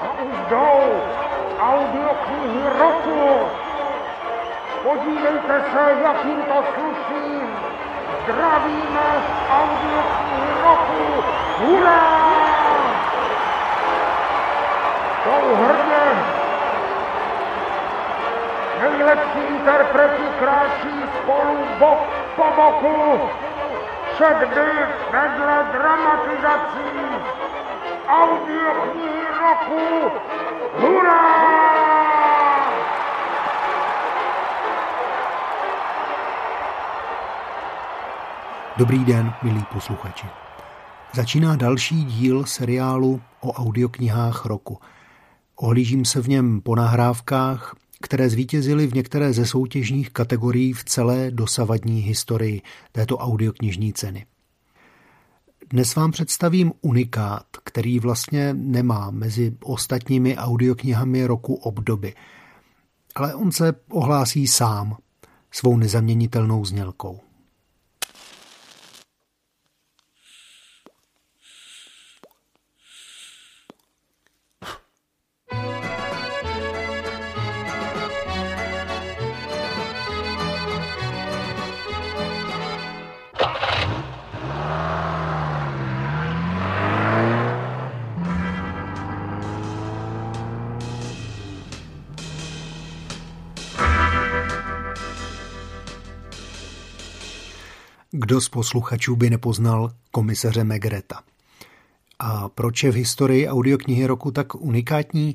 A už jdou audioknihy. Podívejte se, jakým to sluší. Zdravíme audioknihy roku. Hurá! Jsou hrdě. Nejlepší interpreti kráčí spolu bok po boku. Všakdy vedle dramatizací. Audioknihy roku. Hurá! Dobrý den, milí posluchači. Začíná další díl seriálu o audioknihách roku. Ohlížím se v něm po nahrávkách, které zvítězily v některé ze soutěžních kategorií v celé dosavadní historii této audioknižní ceny. Dnes vám představím unikát, který vlastně nemá mezi ostatními audioknihami roku obdoby. Ale on se ohlásí sám svou nezaměnitelnou znělkou. Kdo z posluchačů by nepoznal komisaře Megreta? A proč je v historii audioknihy roku tak unikátní?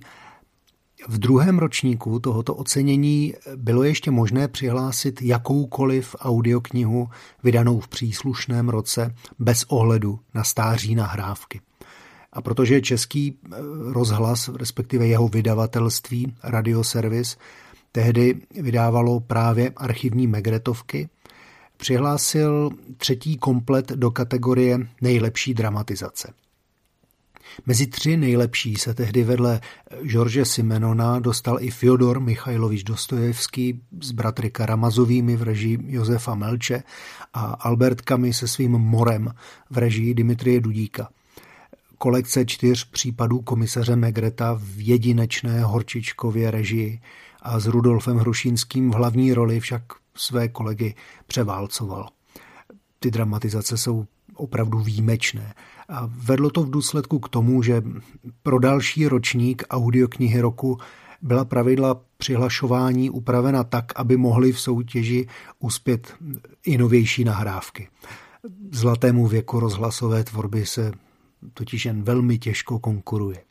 V druhém ročníku tohoto ocenění bylo ještě možné přihlásit jakoukoliv audioknihu vydanou v příslušném roce bez ohledu na stáří nahrávky. A protože český eh, rozhlas, respektive jeho vydavatelství Radioservis, tehdy vydávalo právě archivní Megretovky, přihlásil třetí komplet do kategorie nejlepší dramatizace. Mezi tři nejlepší se tehdy vedle George Simenona dostal i Fyodor Michajlovič Dostojevský s bratry Karamazovými v režii Josefa Melče a Albert Kamy se svým Morem v režii Dimitrie Dudíka. Kolekce čtyř případů komisaře Megreta v jedinečné Horčičkově režii a s Rudolfem Hrušínským v hlavní roli však své kolegy převálcoval. Ty dramatizace jsou opravdu výjimečné. A vedlo to v důsledku k tomu, že pro další ročník audioknihy roku byla pravidla přihlašování upravena tak, aby mohly v soutěži uspět i novější nahrávky. Zlatému věku rozhlasové tvorby se totiž jen velmi těžko konkuruje.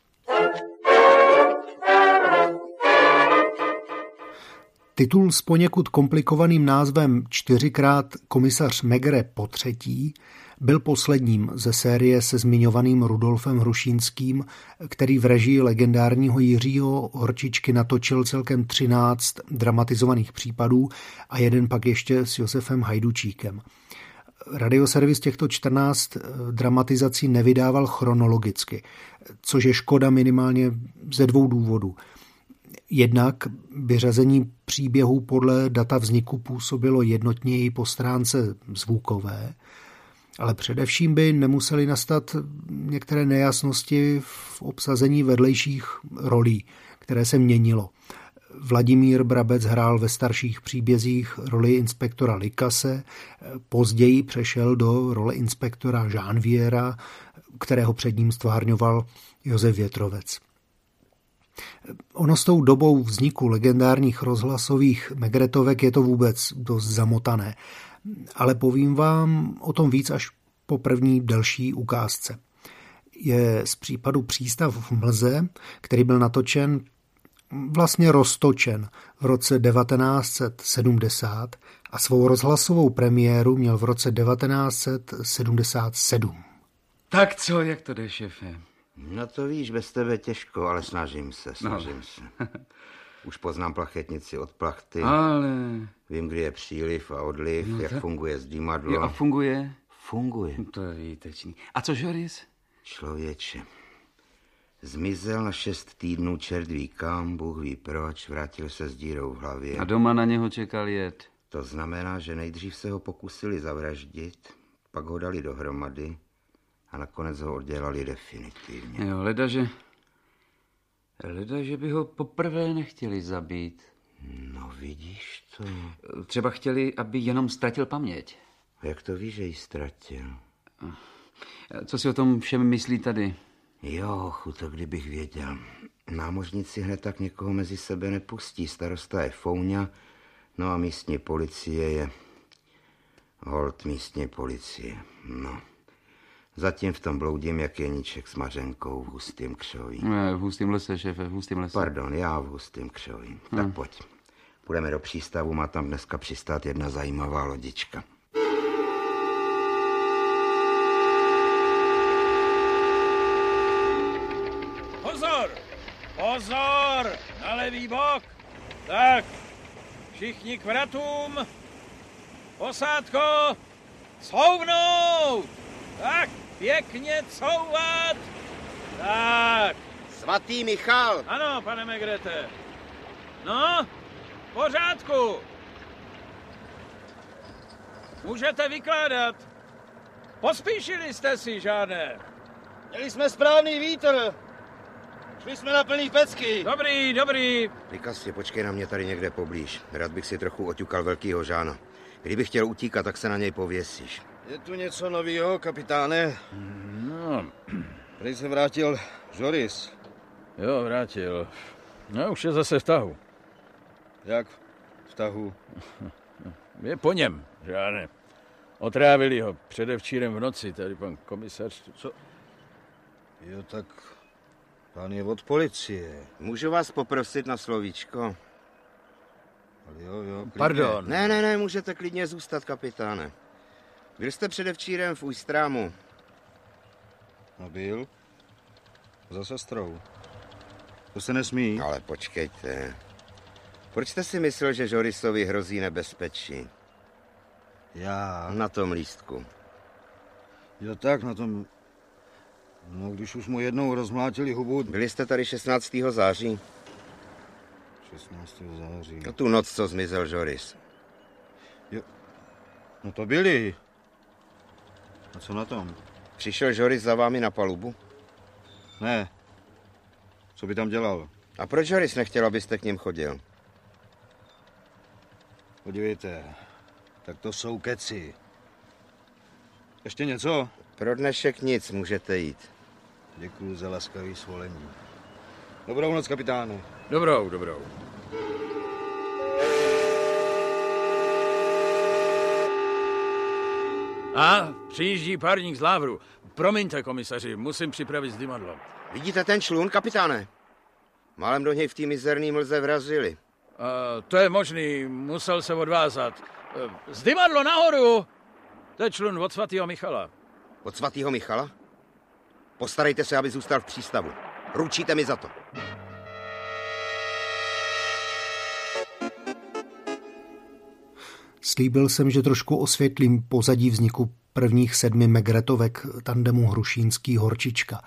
Titul s poněkud komplikovaným názvem Čtyřikrát komisař Megre po třetí byl posledním ze série se zmiňovaným Rudolfem Hrušínským, který v režii legendárního Jiřího Horčičky natočil celkem 13 dramatizovaných případů a jeden pak ještě s Josefem Hajdučíkem. Radioservis těchto 14 dramatizací nevydával chronologicky, což je škoda minimálně ze dvou důvodů – Jednak vyřazení příběhů podle data vzniku působilo jednotněji po stránce zvukové, ale především by nemusely nastat některé nejasnosti v obsazení vedlejších rolí, které se měnilo. Vladimír Brabec hrál ve starších příbězích roli inspektora Likase, později přešel do role inspektora Žánviera, kterého před ním stvárňoval Josef Větrovec. Ono s tou dobou vzniku legendárních rozhlasových megretovek je to vůbec dost zamotané, ale povím vám o tom víc až po první delší ukázce. Je z případu přístav v Mlze, který byl natočen vlastně roztočen v roce 1970 a svou rozhlasovou premiéru měl v roce 1977. Tak co, jak to jde, šefe? No to víš, bez tebe těžko, ale snažím se, snažím no. se. Už poznám plachetnici od plachty. Ale... Vím, kdy je příliv a odliv, no, jak to... funguje zdímadlo. Jo, a funguje? Funguje. To je výtečný. A co Žoris? Člověče. Zmizel na šest týdnů čerdví kam, Bůh ví proč, vrátil se s dírou v hlavě. A doma na něho čekal jed. To znamená, že nejdřív se ho pokusili zavraždit, pak ho dali dohromady a nakonec ho oddělali definitivně. Jo, leda, že... Leda, že by ho poprvé nechtěli zabít. No vidíš to. Třeba chtěli, aby jenom ztratil paměť. Jak to víš, že ji ztratil? Co si o tom všem myslí tady? Jo, chuto, kdybych věděl. Námožníci hned tak někoho mezi sebe nepustí. Starosta je Fouňa, no a místní policie je... Hold místní policie, no. Zatím v tom bloudím jak jeníček s Mařenkou v hustým křoví. Ne, v hustým lese, šéfe, v hustým lese. Pardon, já v hustým křoví. Hmm. Tak pojď. Půjdeme do přístavu, má tam dneska přistát jedna zajímavá lodička. Pozor! Pozor! Na levý bok! Tak, všichni k vratům! Posádko! Couvnout! Tak, pěkně couvat! Tak, Svatý Michal! ano, pane Megrete. No, v pořádku. Můžete vykládat. Pospíšili jste si, žádné. Měli jsme správný vítr. Šli jsme na plný pecky. Dobrý, dobrý. Likasě, počkej na mě tady někde poblíž. Rád bych si trochu oťukal velkýho žána. Kdybych chtěl utíkat, tak se na něj pověsíš. Je tu něco nového, kapitáne? No, Prý se vrátil Joris. jo, vrátil. No, už je zase v tahu. Jak v tahu? Je po něm, žádné. Otrávili ho předevčírem v noci, tady pan komisař. Co? Jo, tak pán je od policie. Můžu vás poprosit na slovíčko? Ale jo, jo, klidně. Pardon. Ne, ne, ne, můžete klidně zůstat, kapitáne. Byl jste předevčírem v Ujstrámu. No byl. Za sestrou. To se nesmí. Ale počkejte. Proč jste si myslel, že Žorisovi hrozí nebezpečí? Já. Na tom lístku. Jo, tak na tom... No, když už mu jednou rozmlátili hubu... Byli jste tady 16. září? 16. září. No tu noc, co zmizel Žoris. No to byli. A co na tom? Přišel Žoris za vámi na palubu? Ne. Co by tam dělal? A proč Žoris nechtěl, abyste k ním chodil? Podívejte, tak to jsou keci. Ještě něco? Pro dnešek nic, můžete jít. Děkuji za laskavý svolení. Dobrou noc, kapitáne. Dobrou, dobrou. A přijíždí párník z Lávru. Promiňte, komisaři, musím připravit zdymadlo. Vidíte ten člun, kapitáne? Málem do něj v té mizerný mlze vrazili. Uh, to je možný, musel se odvázat. Uh, zdymadlo nahoru! To je člun od svatého Michala. Od svatého Michala? Postarejte se, aby zůstal v přístavu. Ručíte mi za to. Slíbil jsem, že trošku osvětlím pozadí vzniku prvních sedmi megretovek tandemu Hrušínský Horčička.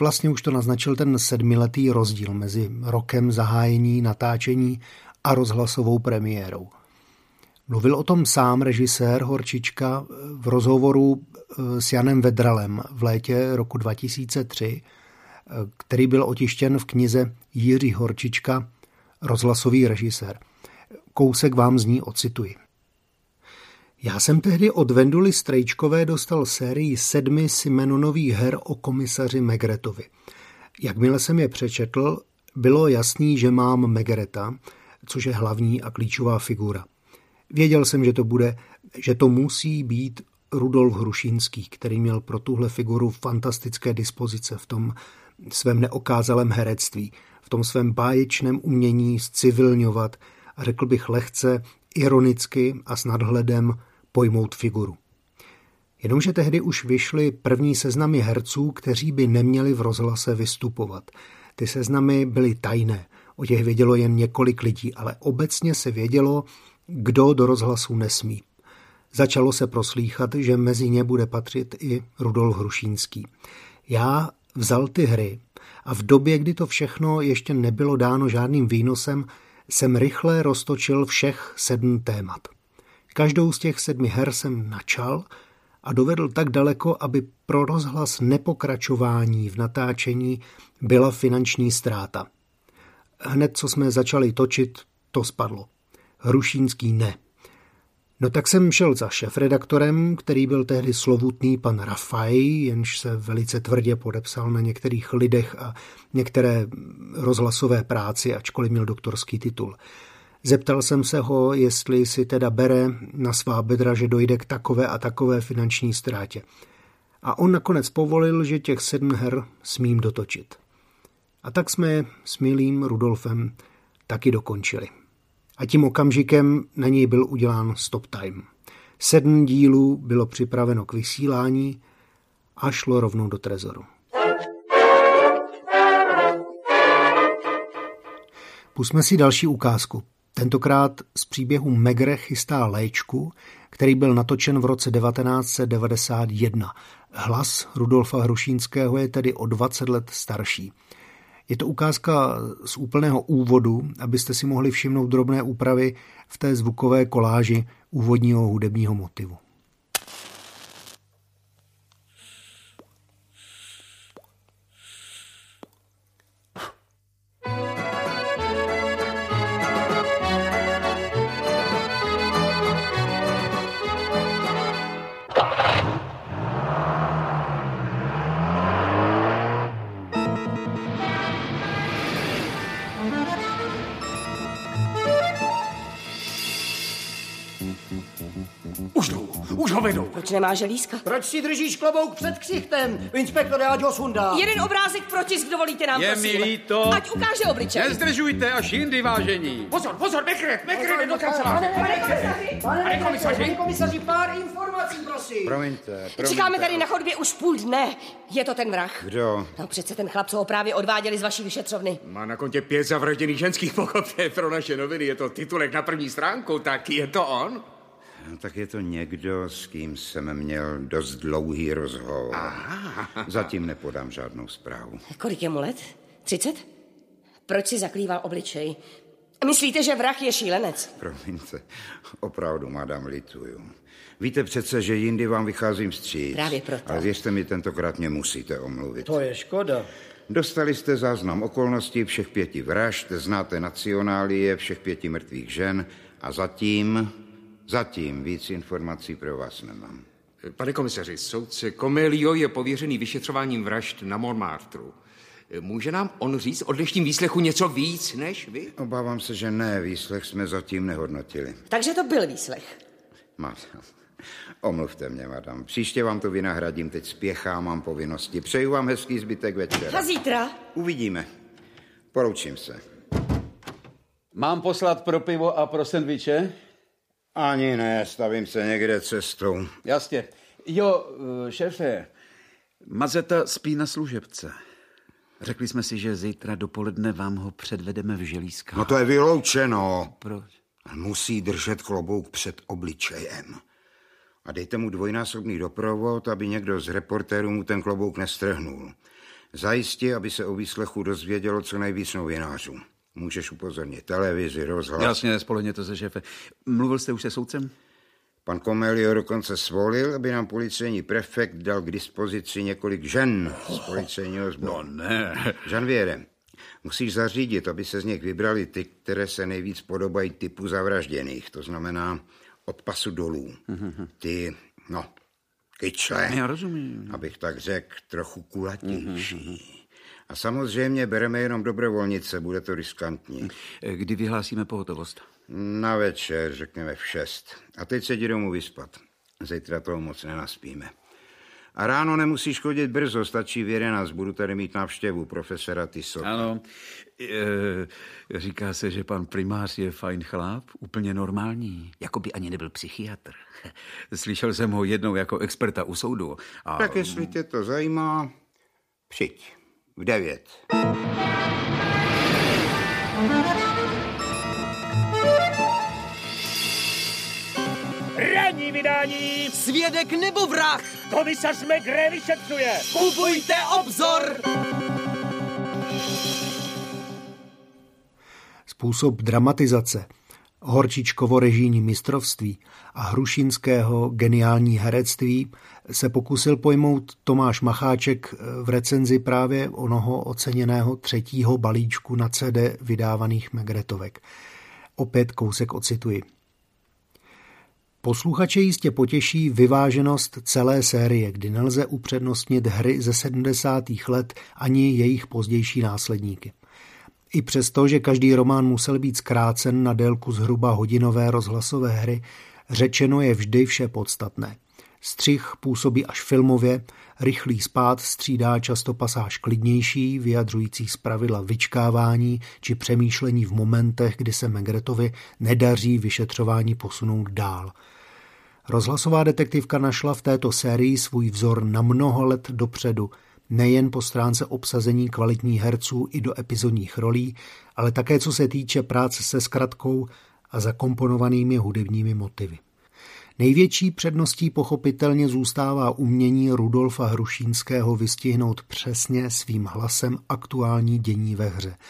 Vlastně už to naznačil ten sedmiletý rozdíl mezi rokem zahájení natáčení a rozhlasovou premiérou. Mluvil o tom sám režisér Horčička v rozhovoru s Janem Vedralem v létě roku 2003, který byl otištěn v knize Jiří Horčička, rozhlasový režisér. Kousek vám z ní ocituji. Já jsem tehdy od Venduly Strejčkové dostal sérii sedmi Simenonových her o komisaři Megretovi. Jakmile jsem je přečetl, bylo jasný, že mám Megreta, což je hlavní a klíčová figura. Věděl jsem, že to bude, že to musí být Rudolf Hrušínský, který měl pro tuhle figuru fantastické dispozice v tom svém neokázalém herectví, v tom svém báječném umění zcivilňovat a řekl bych lehce, ironicky a s nadhledem pojmout figuru. Jenomže tehdy už vyšly první seznamy herců, kteří by neměli v rozhlase vystupovat. Ty seznamy byly tajné, o těch vědělo jen několik lidí, ale obecně se vědělo, kdo do rozhlasu nesmí. Začalo se proslýchat, že mezi ně bude patřit i Rudolf Hrušínský. Já vzal ty hry a v době, kdy to všechno ještě nebylo dáno žádným výnosem, jsem rychle roztočil všech sedm témat. Každou z těch sedmi her jsem načal a dovedl tak daleko, aby pro rozhlas nepokračování v natáčení byla finanční ztráta. Hned, co jsme začali točit, to spadlo. Hrušínský ne. No tak jsem šel za šefredaktorem, který byl tehdy slovutný pan Rafaj, jenž se velice tvrdě podepsal na některých lidech a některé rozhlasové práci, ačkoliv měl doktorský titul. Zeptal jsem se ho, jestli si teda bere na svá bedra, že dojde k takové a takové finanční ztrátě. A on nakonec povolil, že těch sedm her smím dotočit. A tak jsme s milým Rudolfem taky dokončili. A tím okamžikem na něj byl udělán stop time. Sedm dílů bylo připraveno k vysílání a šlo rovnou do trezoru. Pusme si další ukázku. Tentokrát z příběhu Megre chystá léčku, který byl natočen v roce 1991. Hlas Rudolfa Hrušínského je tedy o 20 let starší. Je to ukázka z úplného úvodu, abyste si mohli všimnout drobné úpravy v té zvukové koláži úvodního hudebního motivu. Proč nemá želízka? Proč si držíš klobouk před ksichtem? Inspektore, ať ho sundá. Jeden obrázek pro tisk dovolíte nám, Je prosím. mi líto. Ať ukáže obličej. Nezdržujte až jindy, vážení. Pozor, pozor, Mekret, Mekret, do kanceláře. Pane komisaři. Pane komisaři, pár informací, prosím. Promiňte, promiňte. Čekáme tady na chodbě už půl dne. Je to ten vrah? Kdo? No přece ten chlap, co ho právě odváděli z vaší vyšetřovny. Má na kontě pět zavražděných ženských pochopě pro naše noviny. Je to titulek na první stránku, tak je to on? No, tak je to někdo, s kým jsem měl dost dlouhý rozhovor. Zatím nepodám žádnou zprávu. Kolik je mu let? 30? Proč si zaklíval obličej? Myslíte, že vrah je šílenec? Promiňte, opravdu, madam, lituju. Víte přece, že jindy vám vycházím vstříc. Právě proto. Ale věřte mi, tentokrát mě musíte omluvit. To je škoda. Dostali jste záznam okolností všech pěti vražd, znáte nacionálie všech pěti mrtvých žen a zatím, zatím víc informací pro vás nemám. Pane komisaři, soudce Comelio je pověřený vyšetřováním vražd na Montmartre. Může nám on říct o dnešním výslechu něco víc než vy? Obávám se, že ne, výslech jsme zatím nehodnotili. Takže to byl výslech. Máte. Omluvte mě, madam. Příště vám to vynahradím, teď spěchám, mám povinnosti. Přeju vám hezký zbytek večera. A zítra? Uvidíme. Poroučím se. Mám poslat pro pivo a pro sendviče? Ani ne, stavím se někde cestou. Jasně. Jo, eh, šéfe, Mazeta spí na služebce. Řekli jsme si, že zítra dopoledne vám ho předvedeme v želízkách. No to je vyloučeno. Proč? Musí držet klobouk před obličejem. A dejte mu dvojnásobný doprovod, aby někdo z reportérů mu ten klobouk nestrhnul. Zajistí, aby se o výslechu dozvědělo co nejvíc novinářů. Můžeš upozornit televizi, rozhlas. Jasně, spolehněte se, šéfe. Mluvil jste už se soudcem? Pan Komelio dokonce svolil, aby nám policejní prefekt dal k dispozici několik žen z policejního sboru. No ne. Žanviere, musíš zařídit, aby se z nich vybrali ty, které se nejvíc podobají typu zavražděných, to znamená od pasu dolů. Ty, no, kyčle, Já rozumím. abych tak řekl, trochu kulatější. A samozřejmě bereme jenom dobrovolnice, bude to riskantní. Kdy vyhlásíme pohotovost? Na večer, řekněme v šest. A teď se jdi domů vyspat. Zítra toho moc nenaspíme. A ráno nemusíš chodit brzo, stačí v 11. Budu tady mít návštěvu profesora Tiso. Ano. E, říká se, že pan primář je fajn chlap, úplně normální, jako by ani nebyl psychiatr. Slyšel jsem ho jednou jako experta u soudu. A... Tak jestli tě to zajímá, přijď. V devět. Ranní vydání! Svědek nebo vrah? Komisař Megre vyšetřuje! Kupujte obzor! Způsob dramatizace Horčičkovo režijní mistrovství a Hrušinského geniální herectví se pokusil pojmout Tomáš Macháček v recenzi právě onoho oceněného třetího balíčku na CD vydávaných Megretovek. Opět kousek ocituji. Posluchače jistě potěší vyváženost celé série, kdy nelze upřednostnit hry ze 70. let ani jejich pozdější následníky. I přesto, že každý román musel být zkrácen na délku zhruba hodinové rozhlasové hry, řečeno je vždy vše podstatné. Střih působí až filmově, rychlý spát střídá často pasáž klidnější, vyjadřující pravidla vyčkávání či přemýšlení v momentech, kdy se Megretovi nedaří vyšetřování posunout dál. Rozhlasová detektivka našla v této sérii svůj vzor na mnoho let dopředu – nejen po stránce obsazení kvalitních herců i do epizodních rolí, ale také co se týče práce se zkratkou a zakomponovanými hudebními motivy. Největší předností pochopitelně zůstává umění Rudolfa Hrušínského vystihnout přesně svým hlasem aktuální dění ve hře –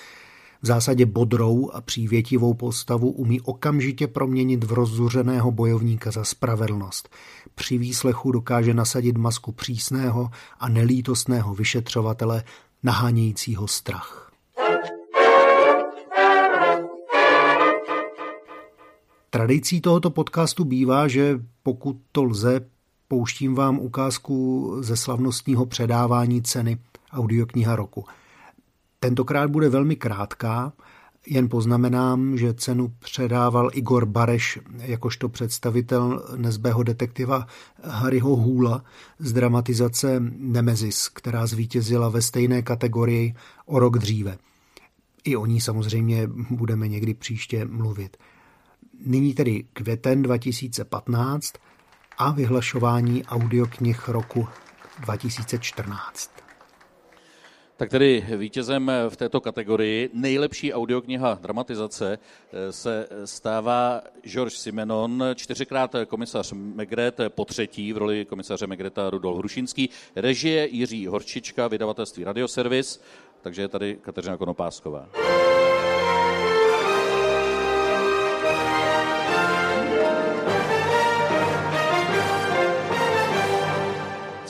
v zásadě bodrou a přívětivou postavu umí okamžitě proměnit v rozzuřeného bojovníka za spravedlnost. Při výslechu dokáže nasadit masku přísného a nelítostného vyšetřovatele, nahánějícího strach. Tradicí tohoto podcastu bývá, že pokud to lze, pouštím vám ukázku ze slavnostního předávání ceny audiokniha roku – Tentokrát bude velmi krátká, jen poznamenám, že cenu předával Igor Bareš jakožto představitel nezbého detektiva Harryho Hůla z dramatizace Nemezis, která zvítězila ve stejné kategorii o rok dříve. I o ní samozřejmě budeme někdy příště mluvit. Nyní tedy květen 2015 a vyhlašování audioknih roku 2014. Tak tedy vítězem v této kategorii nejlepší audiokniha dramatizace eh, se stává George Simenon, čtyřikrát komisař Megret, po třetí v roli komisaře Megreta Rudolf Hrušínský, režie Jiří Horčička, vydavatelství Radioservis, takže je tady Kateřina Konopásková.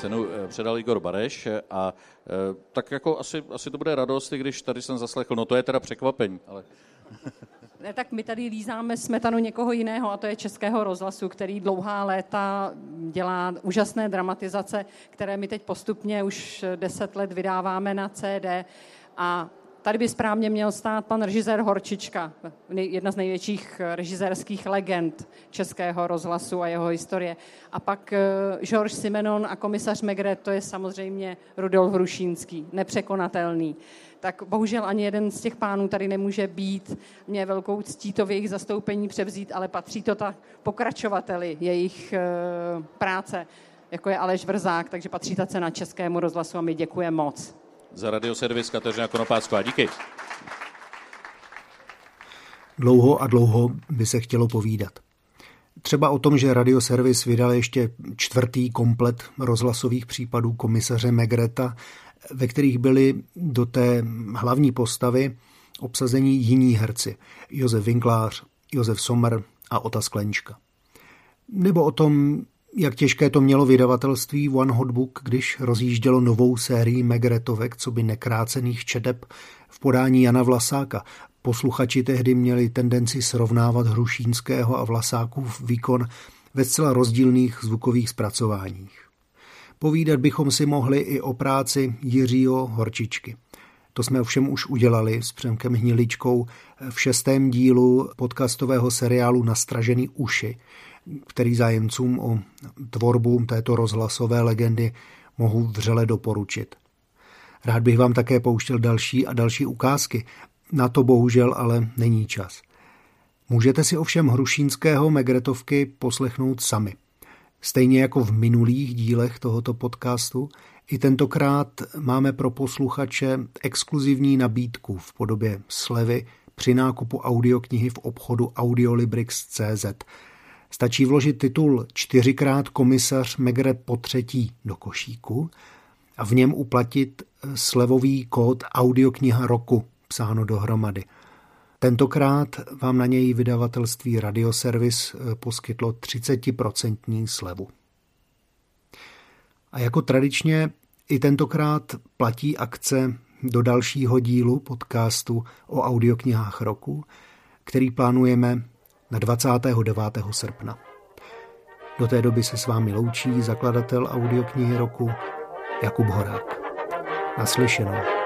Cenu eh, předal Igor Bareš a eh, tak jako asi, asi to bude radost, i když tady jsem zaslechl, no to je teda překvapení, ale... Ne, tak my tady lízáme smetanu někoho jiného a to je Českého rozhlasu, který dlouhá léta dělá úžasné dramatizace, které my teď postupně už deset let vydáváme na CD a Tady by správně měl stát pan režisér Horčička, jedna z největších režisérských legend českého rozhlasu a jeho historie. A pak eh, Georges Simenon a komisař Megret, to je samozřejmě Rudolf Hrušínský, nepřekonatelný. Tak bohužel ani jeden z těch pánů tady nemůže být. Mě velkou ctí to v jejich zastoupení převzít, ale patří to tak pokračovateli jejich eh, práce, jako je Aleš Vrzák, takže patří ta cena Českému rozhlasu a my děkujeme moc za radioservis Kateřina Konopácková. Díky. Dlouho a dlouho by se chtělo povídat. Třeba o tom, že radioservis vydal ještě čtvrtý komplet rozhlasových případů komisaře Megreta, ve kterých byli do té hlavní postavy obsazení jiní herci. Josef Winklář, Josef Sommer a Ota Sklenčka. Nebo o tom, jak těžké to mělo vydavatelství One Hot Book, když rozjíždělo novou sérii Megretovek, co by nekrácených četeb v podání Jana Vlasáka. Posluchači tehdy měli tendenci srovnávat Hrušínského a Vlasákův výkon ve zcela rozdílných zvukových zpracováních. Povídat bychom si mohli i o práci Jiřího Horčičky. To jsme ovšem už udělali s Přemkem Hniličkou v šestém dílu podcastového seriálu Nastražený uši, který zájemcům o tvorbu této rozhlasové legendy mohu vřele doporučit. Rád bych vám také pouštěl další a další ukázky, na to bohužel ale není čas. Můžete si ovšem Hrušínského Megretovky poslechnout sami. Stejně jako v minulých dílech tohoto podcastu, i tentokrát máme pro posluchače exkluzivní nabídku v podobě slevy při nákupu audioknihy v obchodu Audiolibrix.cz Stačí vložit titul čtyřikrát komisař Megre po třetí do košíku a v něm uplatit slevový kód audiokniha roku psáno dohromady. Tentokrát vám na něj vydavatelství Radioservis eh, poskytlo 30% slevu. A jako tradičně i tentokrát platí akce do dalšího dílu podcastu o audioknihách roku, který plánujeme na 29. srpna. Do té doby se s vámi loučí zakladatel audioknihy roku Jakub Horák. Naslyšenou.